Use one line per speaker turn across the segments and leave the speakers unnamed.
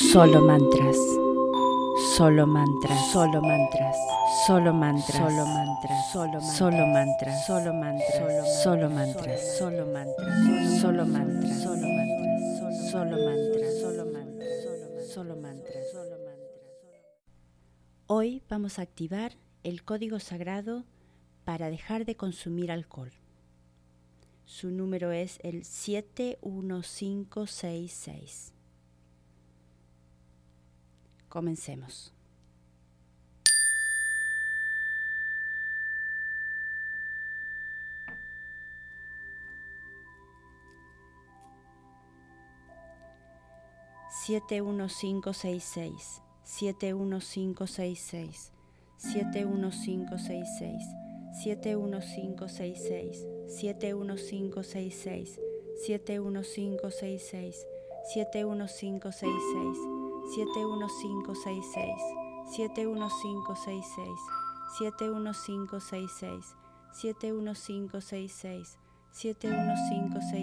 Solo mantras. Solo mantras. Solo mantras. Solo mantras. Solo mantras. Solo solo mantras. Solo mantras. Solo mantras. Solo mantras. Solo mantras. Solo mantras. Solo mantras. Solo mantras. Solo mantras. Solo mantras. Hoy vamos a activar el código sagrado para dejar de consumir alcohol. Su número es el 71566. Comencemos. Siete uno cinco seis seis, siete uno cinco seis seis, siete uno cinco seis seis, siete uno cinco seis seis, siete uno cinco seis seis, siete uno cinco seis seis, siete uno cinco seis seis 71566 71566 71566 71566 71566 71566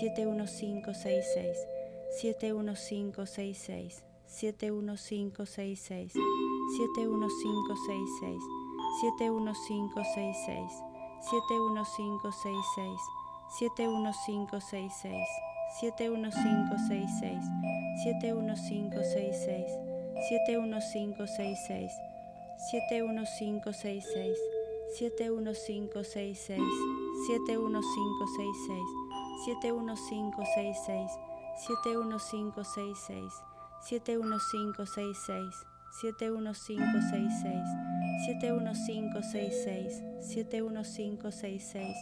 71566 71566 71566 71566 71566 71566 71566 71566 71566 71566 71566 71566 71566 71566 71566 71566 71566 71566 71566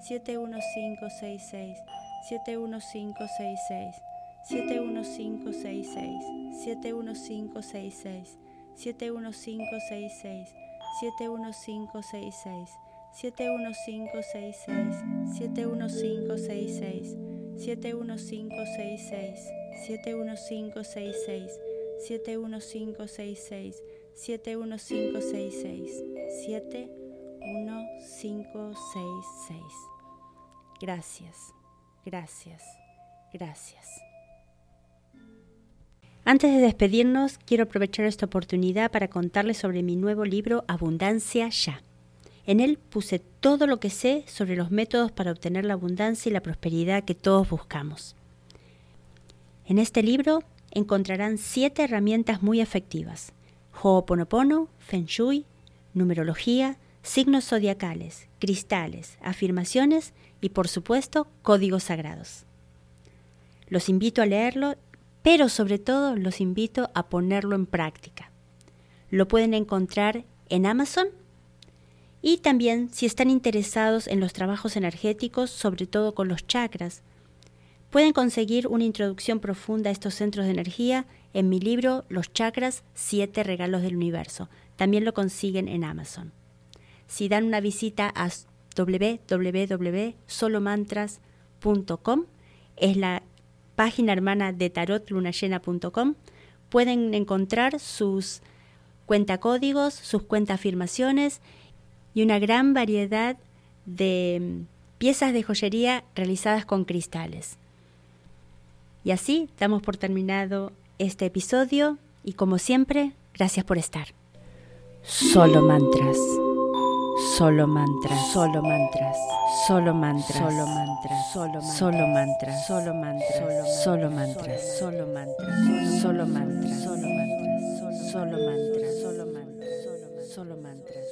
71566 71566 71566 71566 71566 71566 71566 71566 71566 71566 71566 71566 71566 Gracias. Gracias, gracias. Antes de despedirnos, quiero aprovechar esta oportunidad para contarles sobre mi nuevo libro Abundancia Ya. En él puse todo lo que sé sobre los métodos para obtener la abundancia y la prosperidad que todos buscamos. En este libro encontrarán siete herramientas muy efectivas: Ho'oponopono, Feng Shui, numerología, signos zodiacales, cristales, afirmaciones y por supuesto códigos sagrados. Los invito a leerlo, pero sobre todo los invito a ponerlo en práctica. Lo pueden encontrar en Amazon y también si están interesados en los trabajos energéticos, sobre todo con los chakras, pueden conseguir una introducción profunda a estos centros de energía en mi libro Los chakras, siete regalos del universo. También lo consiguen en Amazon. Si dan una visita a www.solomantras.com, es la página hermana de tarotlunayena.com. Pueden encontrar sus cuentacódigos, sus cuentaafirmaciones y una gran variedad de mm, piezas de joyería realizadas con cristales. Y así damos por terminado este episodio y como siempre, gracias por estar. Solo mantras. Solo mantras, solo mantras, solo mantras, solo mantras, solo solo mantras, solo mantras, solo mantras, solo mantras, solo mantras, solo mantras, solo mantras, solo mantras, solo mantras, solo mantras.